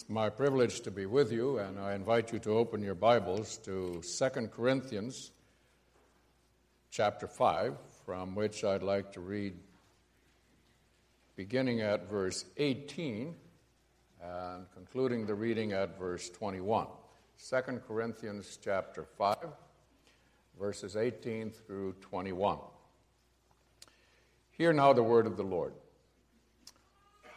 It's my privilege to be with you, and I invite you to open your Bibles to 2 Corinthians chapter 5, from which I'd like to read beginning at verse 18 and concluding the reading at verse 21. 2 Corinthians chapter 5, verses 18 through 21. Hear now the word of the Lord.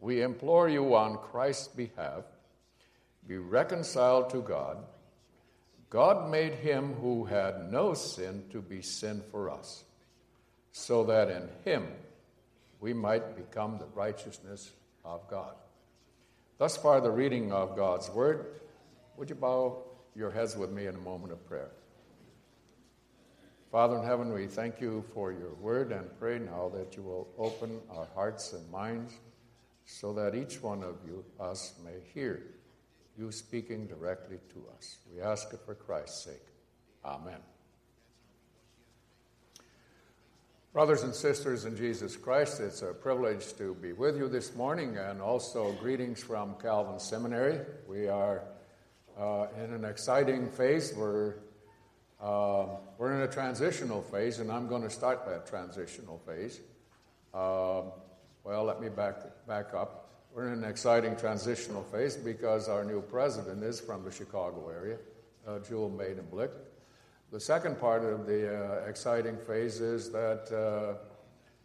We implore you on Christ's behalf be reconciled to God. God made him who had no sin to be sin for us, so that in him we might become the righteousness of God. Thus far, the reading of God's word. Would you bow your heads with me in a moment of prayer? Father in heaven, we thank you for your word and pray now that you will open our hearts and minds so that each one of you, us, may hear you speaking directly to us. We ask it for Christ's sake. Amen. Brothers and sisters in Jesus Christ, it's a privilege to be with you this morning and also greetings from Calvin Seminary. We are uh, in an exciting phase. We're, uh, we're in a transitional phase, and I'm going to start that transitional phase. Uh, well, let me back, back up. We're in an exciting transitional phase because our new president is from the Chicago area, uh, Jul Medenblik. The second part of the uh, exciting phase is that uh,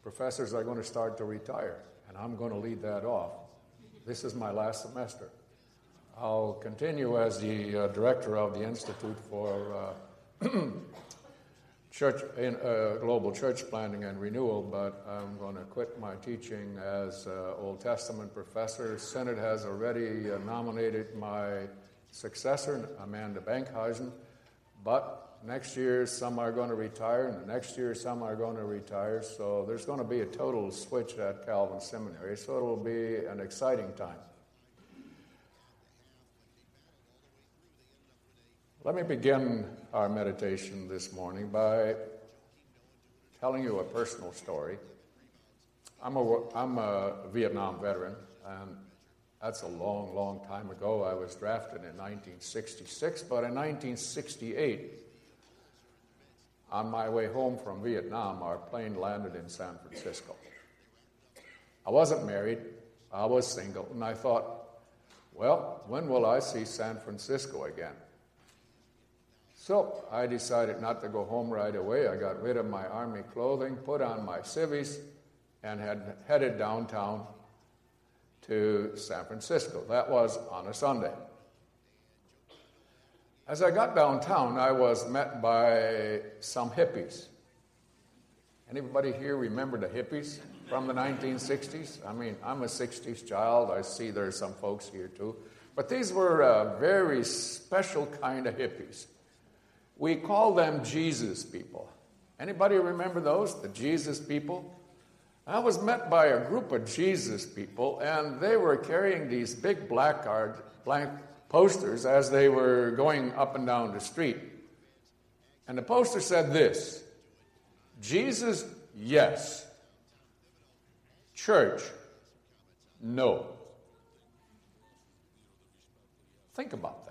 professors are going to start to retire, and I'm going to lead that off. This is my last semester. I'll continue as the uh, director of the Institute for uh, church in uh, global church planting and renewal, but I'm going to quit my teaching as uh, Old Testament professor. Senate has already uh, nominated my successor, Amanda Benckhuysen, but next year some are going to retire, and the next year some are going to retire. So there's going to be a total switch at Calvin Seminary. So it'll be an exciting time. Let me begin our meditation this morning by telling you a personal story. I'm a, I'm a Vietnam veteran, and that's a long, long time ago. I was drafted in 1966, but in 1968, on my way home from Vietnam, our plane landed in San Francisco. I wasn't married, I was single, and I thought, well, when will I see San Francisco again? So I decided not to go home right away. I got rid of my army clothing, put on my civvies, and had headed downtown to San Francisco. That was on a Sunday. As I got downtown, I was met by some hippies. Anybody here remember the hippies from the 1960s? I mean, I'm a 60s child. I see there's some folks here too. But these were a very special kind of hippies. We call them Jesus people. Anybody remember those? The Jesus people? I was met by a group of Jesus people, and they were carrying these big black card, blank posters as they were going up and down the street. And the poster said this Jesus, yes. Church, no. Think about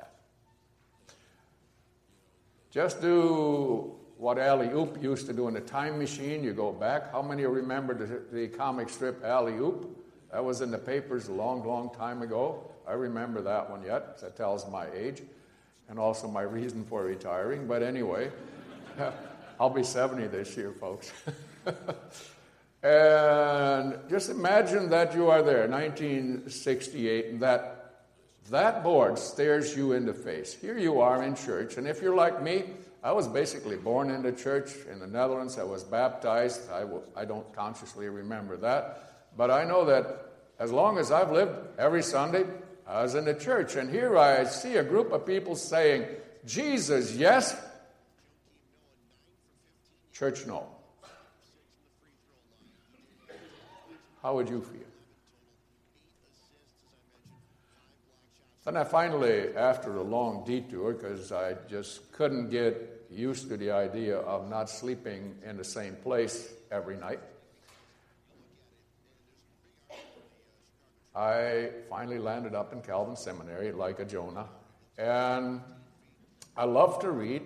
just do what Alley Oop used to do in the time machine. You go back. How many remember the, the comic strip Alley Oop? That was in the papers a long, long time ago. I remember that one yet. That tells my age and also my reason for retiring. But anyway, I'll be 70 this year, folks. and just imagine that you are there, 1968, and that that board stares you in the face. Here you are in church, and if you're like me, I was basically born in the church in the Netherlands. I was baptized. I don't consciously remember that. But I know that as long as I've lived, every Sunday, I was in the church, and here I see a group of people saying, Jesus, yes. Church, no. How would you feel? Then I finally, after a long detour, because I just couldn't get used to the idea of not sleeping in the same place every night, I finally landed up in Calvin Seminary like a Jonah. And I love to read.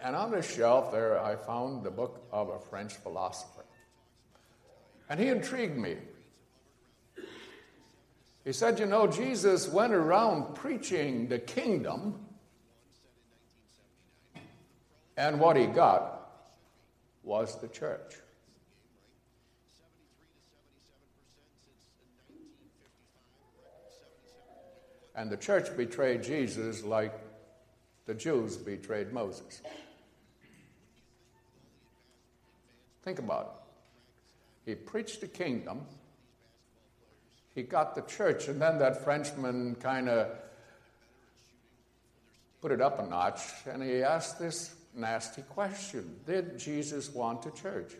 And on the shelf there, I found the book of a French philosopher. And he intrigued me. He said, You know, Jesus went around preaching the kingdom, and what he got was the church. And the church betrayed Jesus like the Jews betrayed Moses. Think about it. He preached the kingdom, he got the church, and then that Frenchman kind of put it up a notch and he asked this nasty question Did Jesus want a church?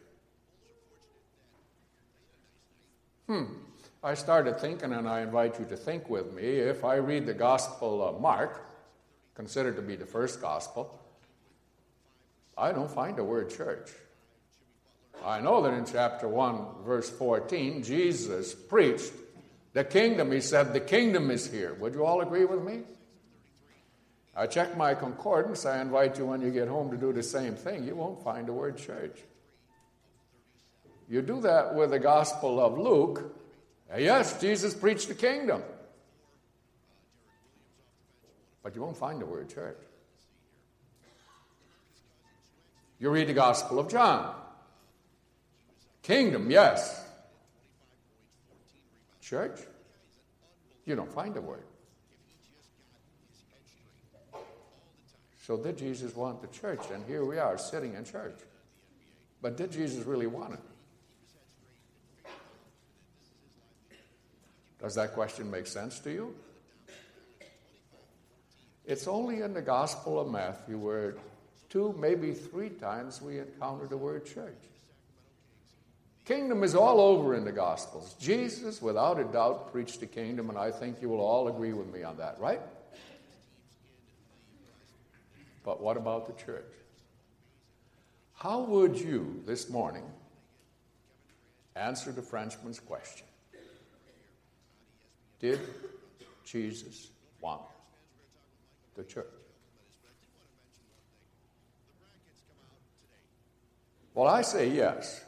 Hmm. I started thinking, and I invite you to think with me. If I read the Gospel of Mark, considered to be the first Gospel, I don't find the word church. I know that in chapter 1, verse 14, Jesus preached the kingdom. He said, The kingdom is here. Would you all agree with me? I checked my concordance. I invite you when you get home to do the same thing. You won't find the word church. You do that with the Gospel of Luke, Yes, Jesus preached the kingdom. But you won't find the word church. You read the Gospel of John. Kingdom, yes. Church? You don't find the word. So, did Jesus want the church? And here we are sitting in church. But did Jesus really want it? Does that question make sense to you? It's only in the Gospel of Matthew where two, maybe three times we encounter the word church. Kingdom is all over in the Gospels. Jesus, without a doubt, preached the kingdom, and I think you will all agree with me on that, right? But what about the church? How would you this morning answer the Frenchman's question? Did Jesus want the church? Well, I say yes,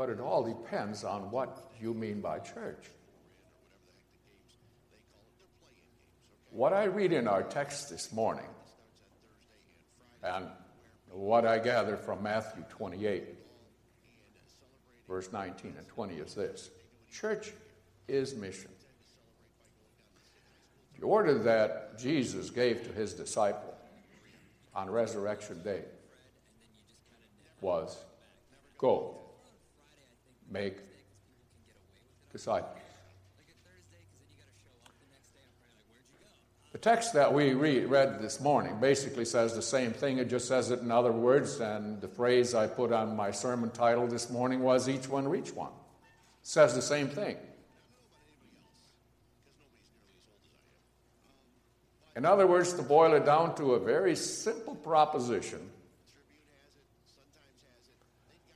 but it all depends on what you mean by church. What I read in our text this morning, and what I gather from Matthew 28, verse 19 and 20 is this church is mission. The order that Jesus gave to his disciple on resurrection day was go, make disciples. The text that we read, read this morning basically says the same thing. It just says it in other words, and the phrase I put on my sermon title this morning was each one reach one. It says the same thing. In other words, to boil it down to a very simple proposition,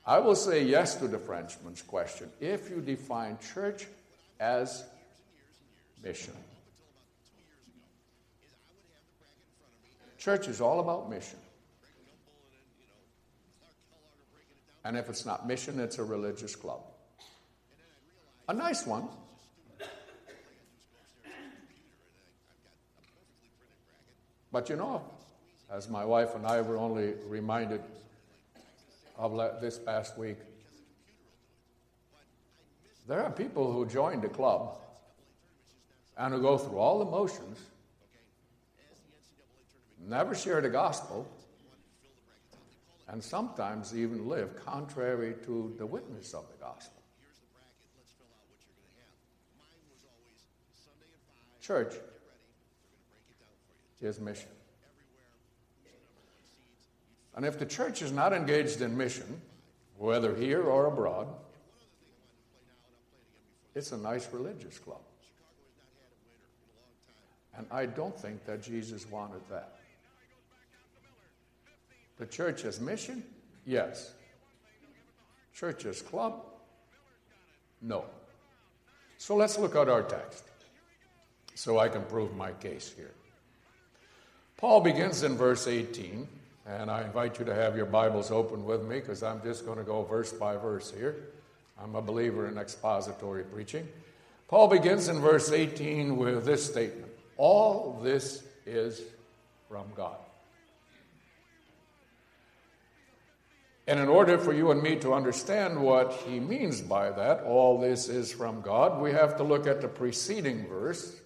I will say yes to the Frenchman's question if you define church as mission. Church is all about mission. And if it's not mission, it's a religious club. A nice one. But you know, as my wife and I were only reminded of this past week, there are people who join the club and who go through all the motions, never share the gospel, and sometimes even live contrary to the witness of the gospel. Church is mission. And if the church is not engaged in mission, whether here or abroad, it's a nice religious club. And I don't think that Jesus wanted that. The church as mission? Yes. Church as club? No. So let's look at our text so I can prove my case here. Paul begins in verse 18, and I invite you to have your Bibles open with me because I'm just going to go verse by verse here. I'm a believer in expository preaching. Paul begins in verse 18 with this statement All this is from God. And in order for you and me to understand what he means by that, all this is from God, we have to look at the preceding verse,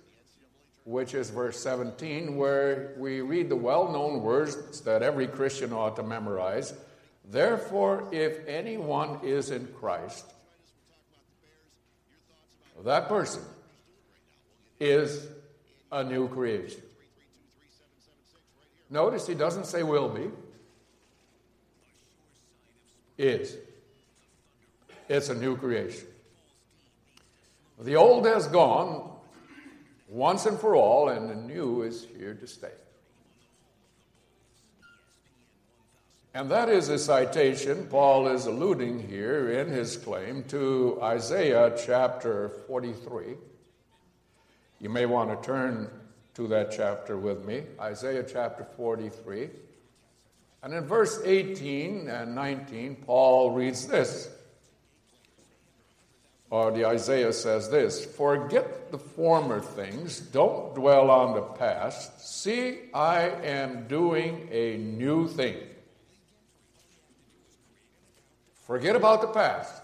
which is verse 17, where we read the well known words that every Christian ought to memorize. Therefore, if anyone is in Christ, that person is a new creation. Notice he doesn't say will be is. It's a new creation. The old has gone once and for all, and the new is here to stay. And that is a citation Paul is alluding here in his claim to Isaiah chapter 43. You may want to turn to that chapter with me, Isaiah chapter 43. And in verse 18 and 19, Paul reads this. Or the Isaiah says this Forget the former things, don't dwell on the past. See, I am doing a new thing. Forget about the past.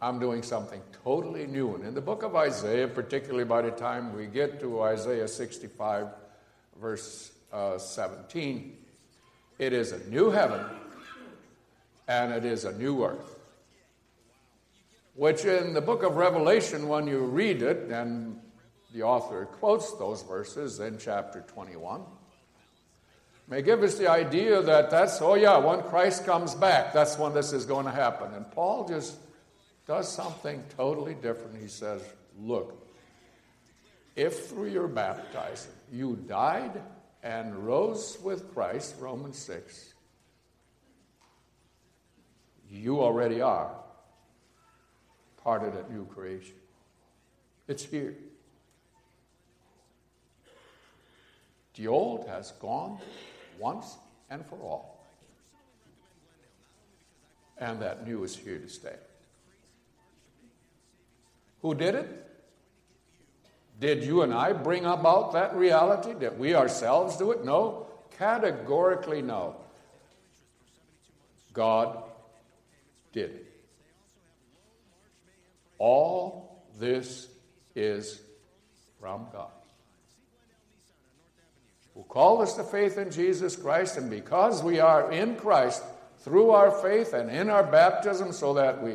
I'm doing something totally new. And in the book of Isaiah, particularly by the time we get to Isaiah 65, verse uh, 17. It is a new heaven and it is a new earth. Which in the book of Revelation, when you read it, and the author quotes those verses in chapter 21, may give us the idea that that's, oh yeah, when Christ comes back, that's when this is going to happen. And Paul just does something totally different. He says, look, if through your baptizing you died and rose with Christ, Romans 6, you already are part of that new creation. It's here. The old has gone once and for all. And that new is here to stay. Who did it? Did you and I bring about that reality? Did we ourselves do it? No. Categorically, no. God did it. All this is from God. Who called us to faith in Jesus Christ, and because we are in Christ through our faith and in our baptism, so that we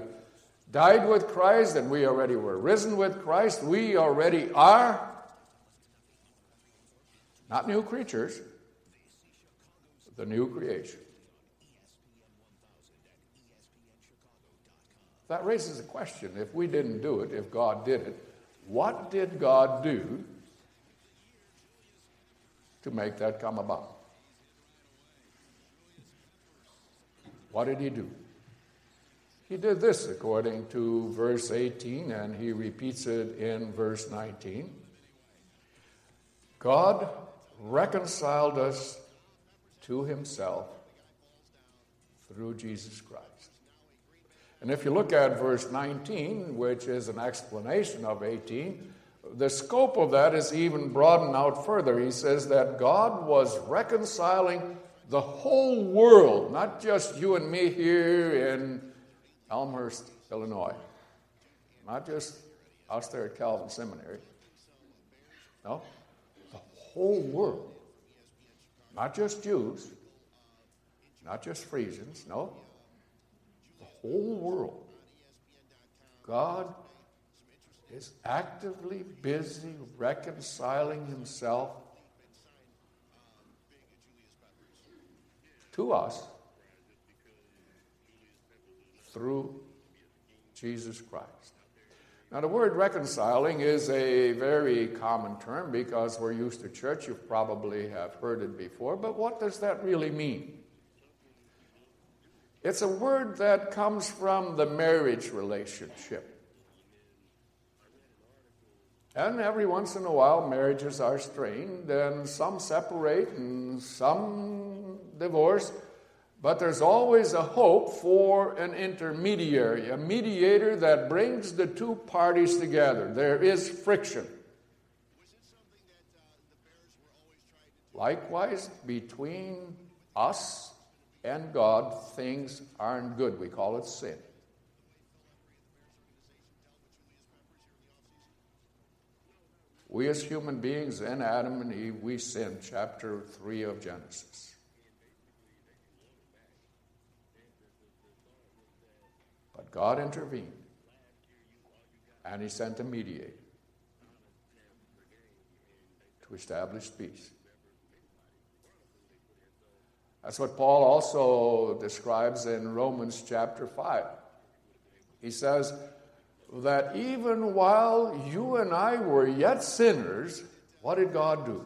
died with Christ and we already were risen with Christ. We already are not new creatures, the new creation. That raises a question. If we didn't do it, if God did it, what did God do to make that come about? What did He do? He did this according to verse 18, and he repeats it in verse 19. God reconciled us to himself through Jesus Christ. And if you look at verse 19, which is an explanation of 18, the scope of that is even broadened out further. He says that God was reconciling the whole world, not just you and me here in Elmhurst, Illinois. Not just us there at Calvin Seminary. No, the whole world. Not just Jews, not just Frisians, no, whole world. God is actively busy reconciling himself to us through Jesus Christ. Now, the word reconciling is a very common term because we're used to church. You probably have heard it before, but what does that really mean? It's a word that comes from the marriage relationship. And every once in a while, marriages are strained, and some separate and some divorce. But there's always a hope for an intermediary, a mediator that brings the two parties together. There is friction. Likewise, between us and God, things aren't good. We call it sin. We as human beings and Adam and Eve, we sin. chapter 3 of Genesis. But God intervened and He sent a mediator to establish peace. That's what Paul also describes in Romans chapter 5. He says that even while you and I were yet sinners, what did God do?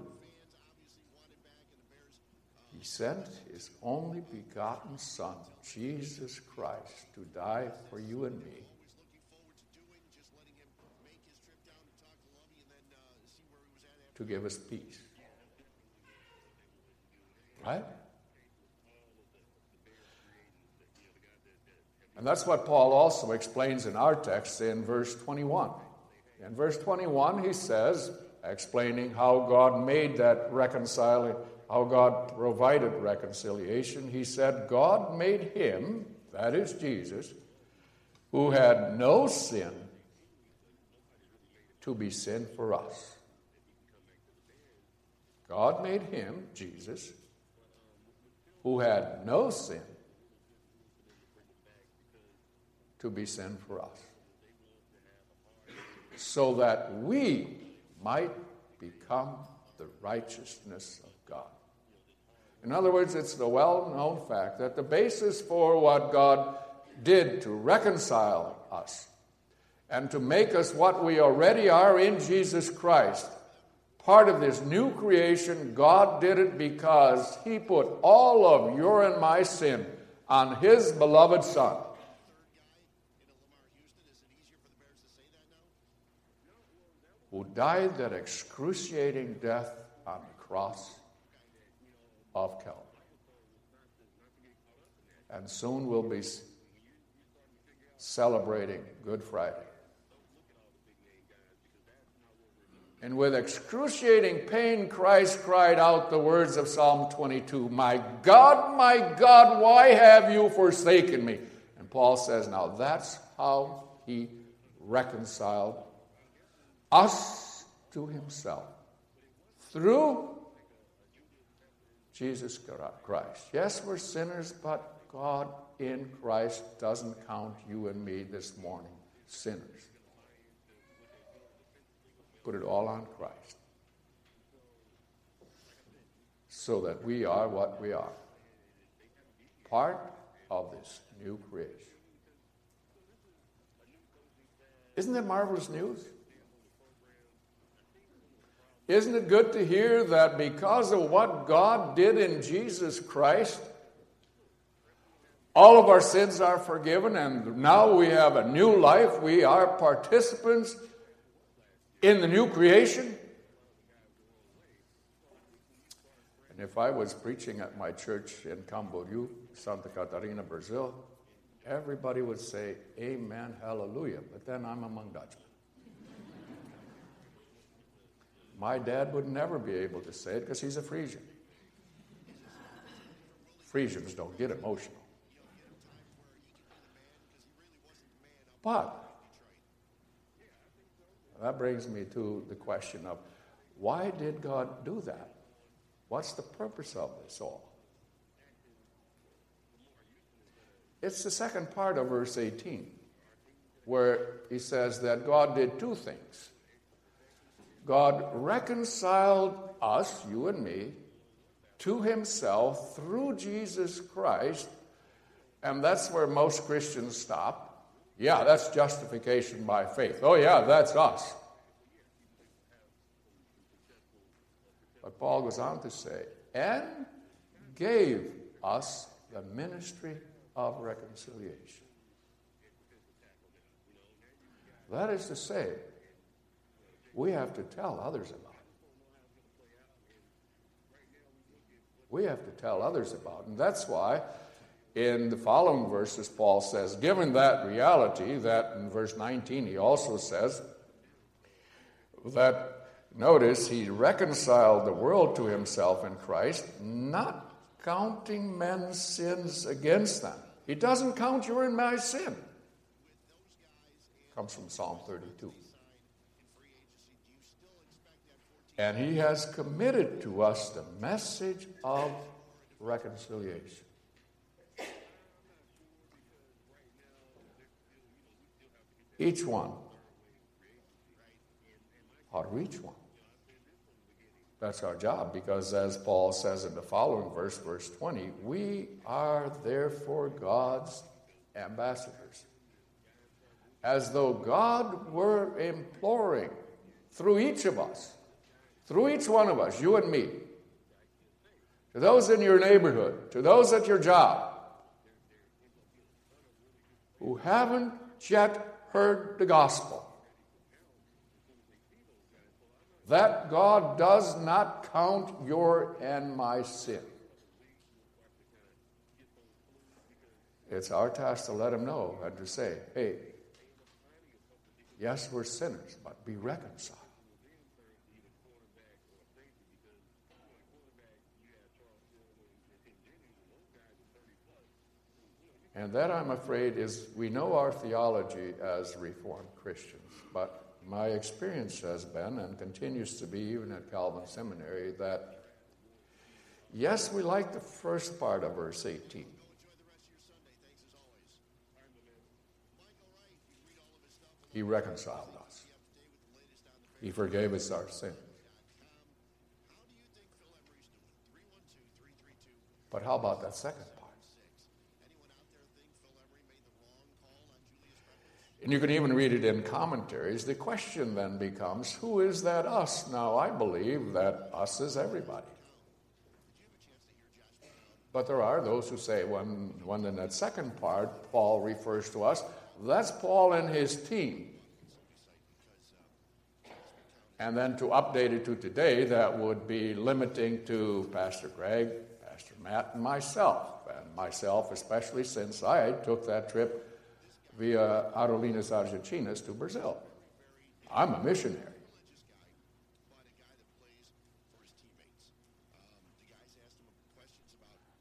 He sent his only begotten Son, Jesus Christ, to die for you and me. To give us peace. Right? And that's what Paul also explains in our text in verse 21. In verse 21, he says, explaining how God made that reconciling, how God provided reconciliation, he said, God made him, that is Jesus, who had no sin, to be sin for us. God made him, Jesus, who had no sin, to be sin for us, so that we might become the righteousness of God. In other words, it's the well known fact that the basis for what God did to reconcile us and to make us what we already are in Jesus Christ, part of this new creation, God did it because He put all of your and my sin on His beloved Son. Who died that excruciating death on the cross of Calvary. And soon we'll be celebrating Good Friday. And with excruciating pain, Christ cried out the words of Psalm 22 My God, my God, why have you forsaken me? And Paul says, Now that's how he reconciled us to himself through Jesus Christ. Yes, we're sinners, but God in Christ doesn't count you and me this morning sinners. Put it all on Christ. So that we are what we are. Part of this new creation. Isn't that marvelous news? Isn't it good to hear that because of what God did in Jesus Christ, all of our sins are forgiven, and now we have a new life. We are participants in the new creation. And if I was preaching at my church in Camboriú, Santa Catarina, Brazil, everybody would say, Amen, hallelujah. But then I'm among Dutchmen. My dad would never be able to say it because he's a Frisian. Frisians don't get emotional. But that brings me to the question of why did God do that? What's the purpose of this all? It's the second part of verse 18. where he says that God did two things. God reconciled us, you and me, to himself through Jesus Christ, and that's where most Christians stop. Yeah, that's justification by faith. Oh, yeah, that's us. But Paul goes on to say, and gave us the ministry of reconciliation. That is to say, we have to tell others about it. We have to tell others about it. And that's why in the following verses, Paul says, given that reality, that in verse 19 he also says that, notice, he reconciled the world to himself in Christ, not counting men's sins against them. He doesn't count your and my sin. Comes from Psalm 32. And he has committed to us the message of reconciliation. Each one ought to reach one. That's our job because, as Paul says in the following verse, verse 20, we are therefore God's ambassadors. As though God were imploring through each of us, through each one of us, you and me, to those in your neighborhood, to those at your job, who haven't yet heard the gospel that God does not count your and my sin. It's our task to let him know and to say, hey, yes, we're sinners, but be reconciled. And that, I'm afraid, is we know our theology as Reformed Christians, but my experience has been and continues to be, even at Calvin Seminary, that yes, we like the first part of verse 18. He reconciled us. He forgave us our sin. But how about that second part? And you can even read it in commentaries. The question then becomes who is that us? Now, I believe that us is everybody. But there are those who say, when, when in that second part, Paul refers to us, that's Paul and his team. And then to update it to today, that would be limiting to Pastor Greg, Pastor Matt, and myself. And myself, especially since I took that trip via Aerolíneas Argentinas to Brazil. I'm a missionary.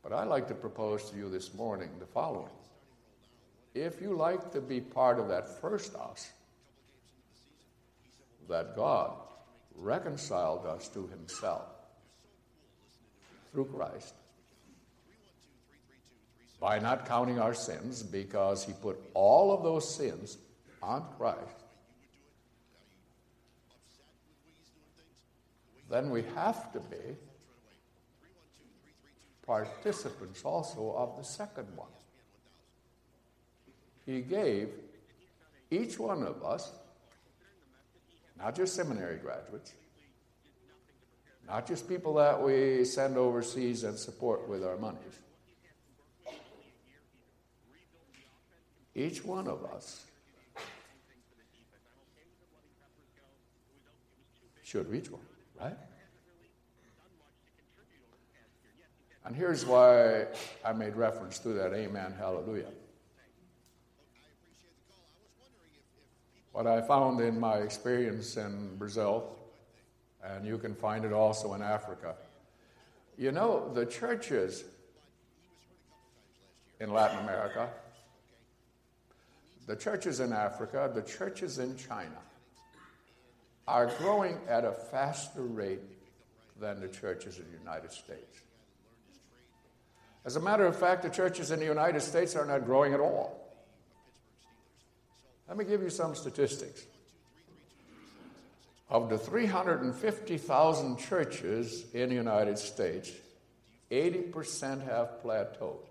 But I'd like to propose to you this morning the following. If you like to be part of that first us, that God reconciled us to himself through Christ, by not counting our sins because he put all of those sins on Christ, then we have to be participants also of the second one. He gave each one of us, not just seminary graduates, not just people that we send overseas and support with our monies Each one of us should reach one, right? And here's why I made reference to that Amen, Hallelujah. What I found in my experience in Brazil, and you can find it also in Africa, you know, the churches in Latin America the churches in Africa, the churches in China are growing at a faster rate than the churches in the United States. As a matter of fact, the churches in the United States are not growing at all. Let me give you some statistics. Of the 350,000 churches in the United States, 80% have plateaued.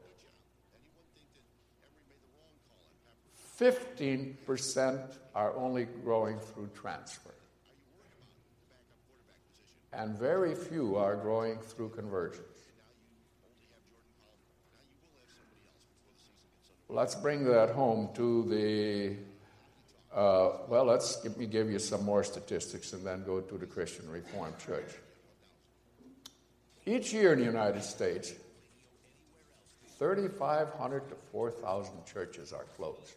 15% are only growing through transfer. And very few are growing through conversions. Let's bring that home to the uh, well, let's give me give you some more statistics and then go to the Christian Reformed Church. Each year in the United States, 3,500 to 4,000 churches are closed.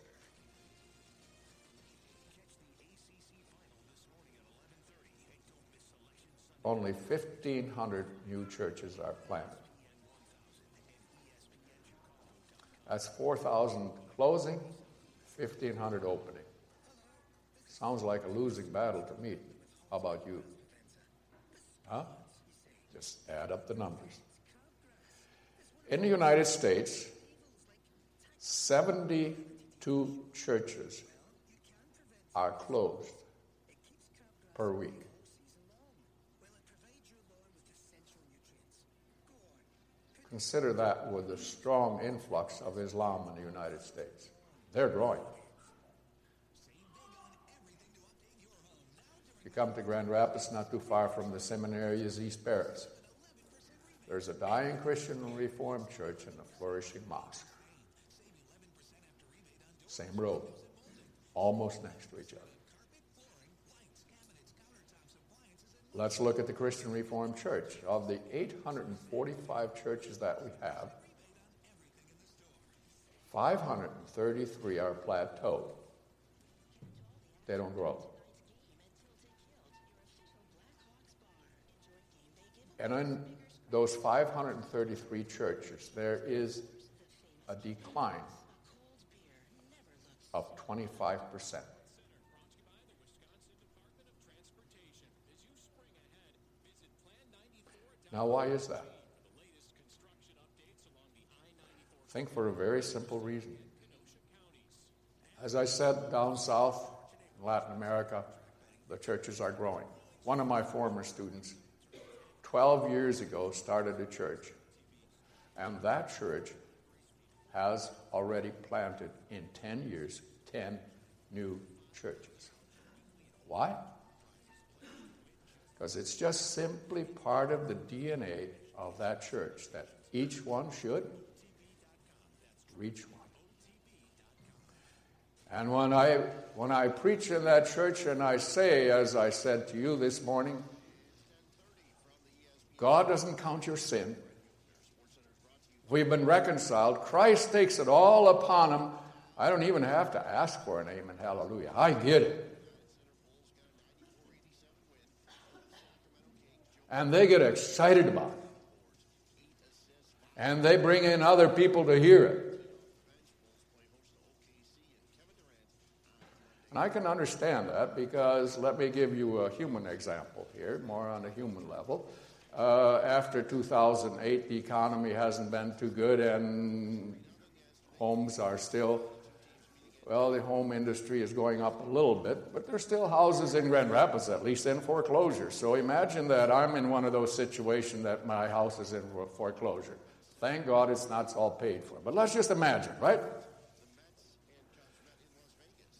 Only 1,500 new churches are planted. That's 4,000 closing, 1,500 opening. Sounds like a losing battle to me. How about you? Huh? Just add up the numbers. In the United States, 72 churches are closed per week. Consider that with the strong influx of Islam in the United States. They're growing. If you come to Grand Rapids, not too far from the seminary, is East Paris. There's a dying Christian and Reformed church and a flourishing mosque. Same road, almost next to each other. Let's look at the Christian Reformed Church. Of the 845 churches that we have, 533 are plateaued. They don't grow. And in those 533 churches, there is a decline of 25%. Now, why is that? Think for a very simple reason. As I said, down south in Latin America, the churches are growing. One of my former students 12 years ago started a church, and that church has already planted in 10 years 10 new churches. Why? Because it's just simply part of the DNA of that church that each one should reach one. And when I, when I preach in that church and I say, as I said to you this morning, God doesn't count your sin. We've been reconciled. Christ takes it all upon him. I don't even have to ask for an amen, hallelujah. I get it. And they get excited about it. And they bring in other people to hear it. And I can understand that because let me give you a human example here, more on a human level. Uh, after 2008, the economy hasn't been too good, and homes are still, well, the home industry is going up a little bit, but there's still houses in Grand Rapids, at least in foreclosure. So imagine that I'm in one of those situations that my house is in foreclosure. Thank God it's not all paid for. But let's just imagine, right?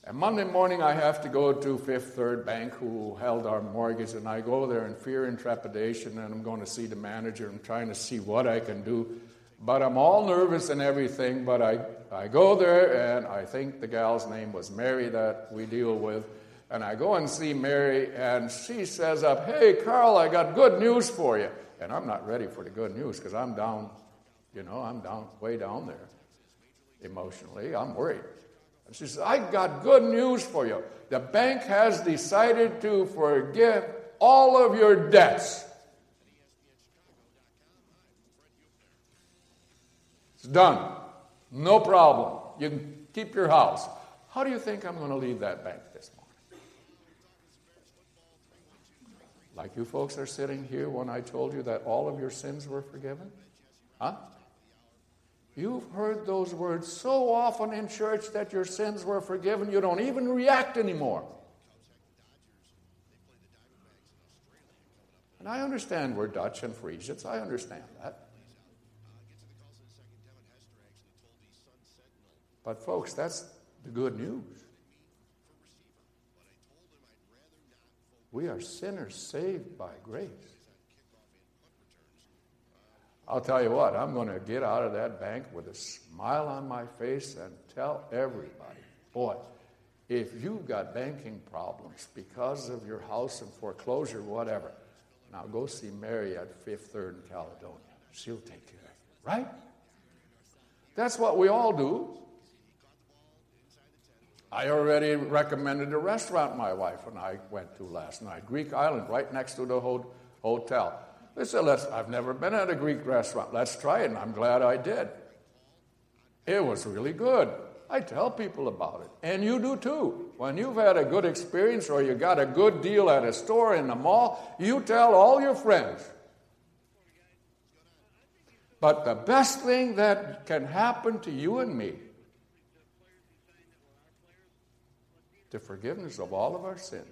And Monday morning, I have to go to Fifth Third Bank, who held our mortgage, and I go there in fear and trepidation, and I'm going to see the manager. And I'm trying to see what I can do. But I'm all nervous and everything. But I, I go there, and I think the gal's name was Mary that we deal with. And I go and see Mary, and she says up, Hey, Carl, I got good news for you. And I'm not ready for the good news because I'm down, you know, I'm down, way down there emotionally. I'm worried. And she says, I got good news for you. The bank has decided to forgive all of your debts. It's done. No problem. You can keep your house. How do you think I'm going to leave that bank this morning? Like you folks are sitting here when I told you that all of your sins were forgiven? Huh? You've heard those words so often in church that your sins were forgiven, you don't even react anymore. And I understand we're Dutch and Frisians. I understand that. But, folks, that's the good news. We are sinners saved by grace. I'll tell you what, I'm going to get out of that bank with a smile on my face and tell everybody boy, if you've got banking problems because of your house and foreclosure, whatever, now go see Mary at Fifth Third in Caledonia. She'll take care of you, right? That's what we all do. I already recommended a restaurant my wife and I went to last night, Greek Island, right next to the hotel. They said, Let's, I've never been at a Greek restaurant. Let's try it. And I'm glad I did. It was really good. I tell people about it. And you do too. When you've had a good experience or you got a good deal at a store in the mall, you tell all your friends. But the best thing that can happen to you and me the forgiveness of all of our sins.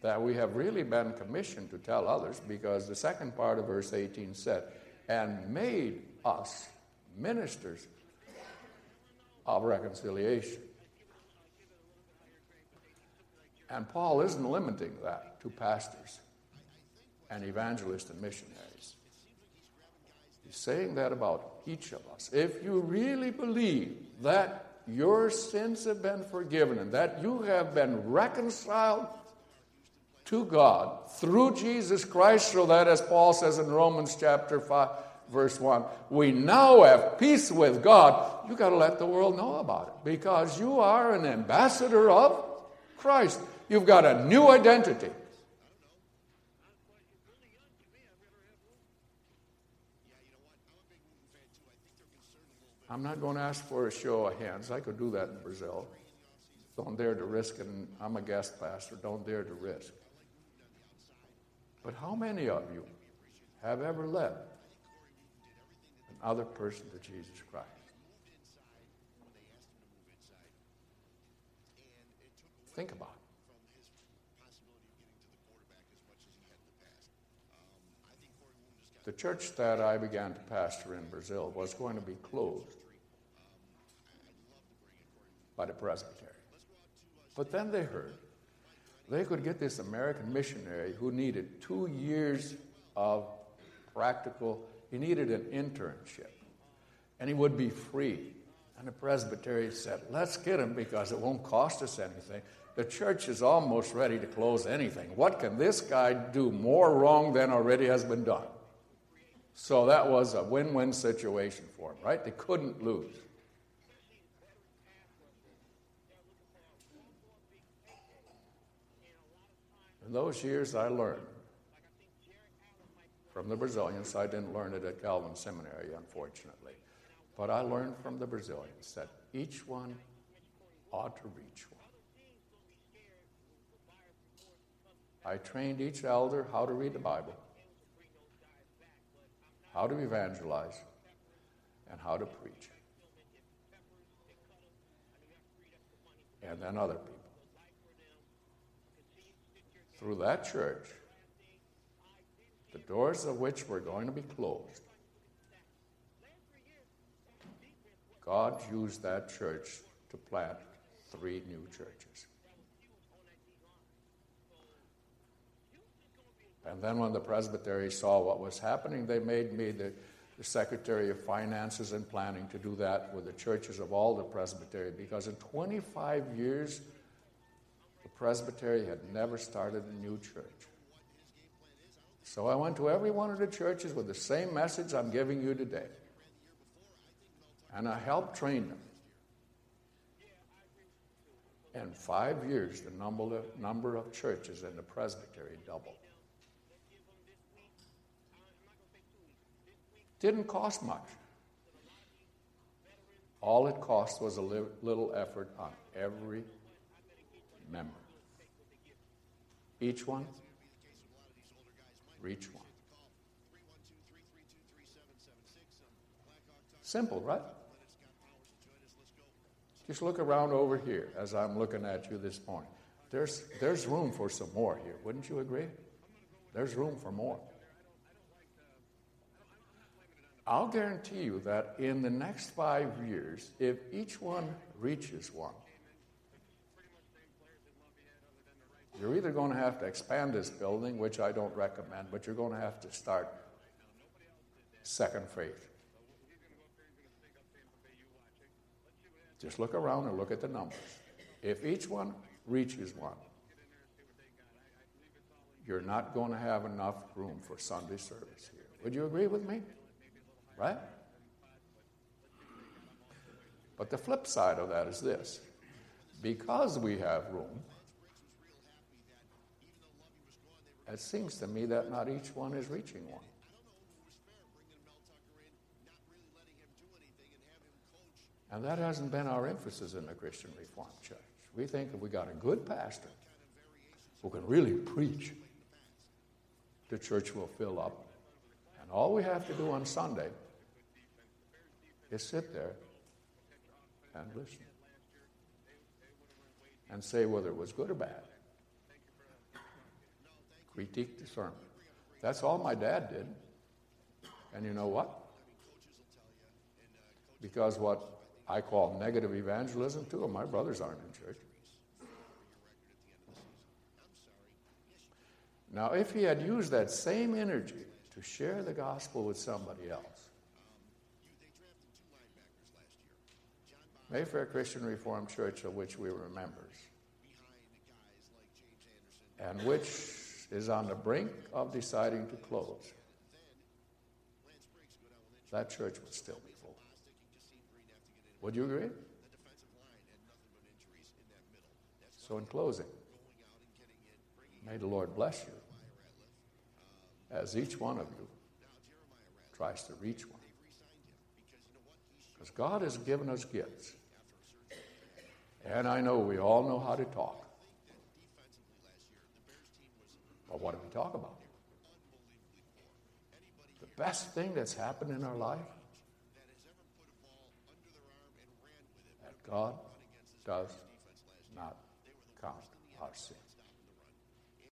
That we have really been commissioned to tell others because the second part of verse 18 said, and made us ministers of reconciliation. And Paul isn't limiting that to pastors and evangelists and missionaries. He's saying that about each of us. If you really believe that your sins have been forgiven and that you have been reconciled to God through Jesus Christ, so that, as Paul says in Romans chapter 5, verse 1, we now have peace with God, you got to let the world know about it because you are an ambassador of Christ. You've got a new identity. I'm not going to ask for a show of hands. I could do that in Brazil. Don't dare to risk it, and I'm a guest pastor. Don't dare to risk. But how many of you have ever led another person to Jesus Christ? Think about it. The church that I began to pastor in Brazil was going to be closed by the presbytery. But then they heard they could get this American missionary who needed two years of practical, he needed an internship, and he would be free. And the presbytery said, Let's get him because it won't cost us anything. The church is almost ready to close anything. What can this guy do more wrong than already has been done? So that was a win win situation for him, right? They couldn't lose. Those years, I learned from the Brazilians. I didn't learn it at Calvin Seminary, unfortunately. But I learned from the Brazilians that each one ought to reach one. I trained each elder how to read the Bible, how to evangelize, and how to preach. And then other people through that church, the doors of which were going to be closed, God used that church to plant three new churches. And then when the presbytery saw what was happening, they made me the, the, Secretary of Finances and Planning to do that with the churches of all the presbytery because in 25 years presbytery had never started a new church. So I went to every one of the churches with the same message I'm giving you today. And I helped train them. In five years, the number of, number of churches in the presbytery doubled. Didn't cost much. All it cost was a li- little effort on every member. Each one? Reach one. Simple, right? Just look around over here as I'm looking at you this morning. There's, there's room for some more here, wouldn't you agree? There's room for more. I'll guarantee you that in the next five years, if each one reaches one, you're either going to have to expand this building, which I don't recommend, but you're going to have to start second faith. Just look around and look at the numbers. If each one reaches one, you're not going to have enough room for Sunday service here. Would you agree with me? Right? But the flip side of that is this because we have room, it seems to me that not each one is reaching one. And that hasn't been our emphasis in the Christian Reformed Church. We think if we got a good pastor who can really preach, the church will fill up. And all we have to do on Sunday is sit there and listen and say whether it was good or bad. Critique the sermon. That's all my dad did. And you know what? Because what I call negative evangelism. Two of my brothers aren't in church. Now, if he had used that same energy to share the gospel with somebody else, Mayfair Christian Reformed Church, of which we were members, and which is on the brink of deciding to close, that church would still be full. Would you agree? So, in closing, may the Lord bless you as each one of you tries to reach one. Because God has given us gifts. And I know we all know how to talk. But what do we talk about? The best thing that's happened in our life that God does not count our sin.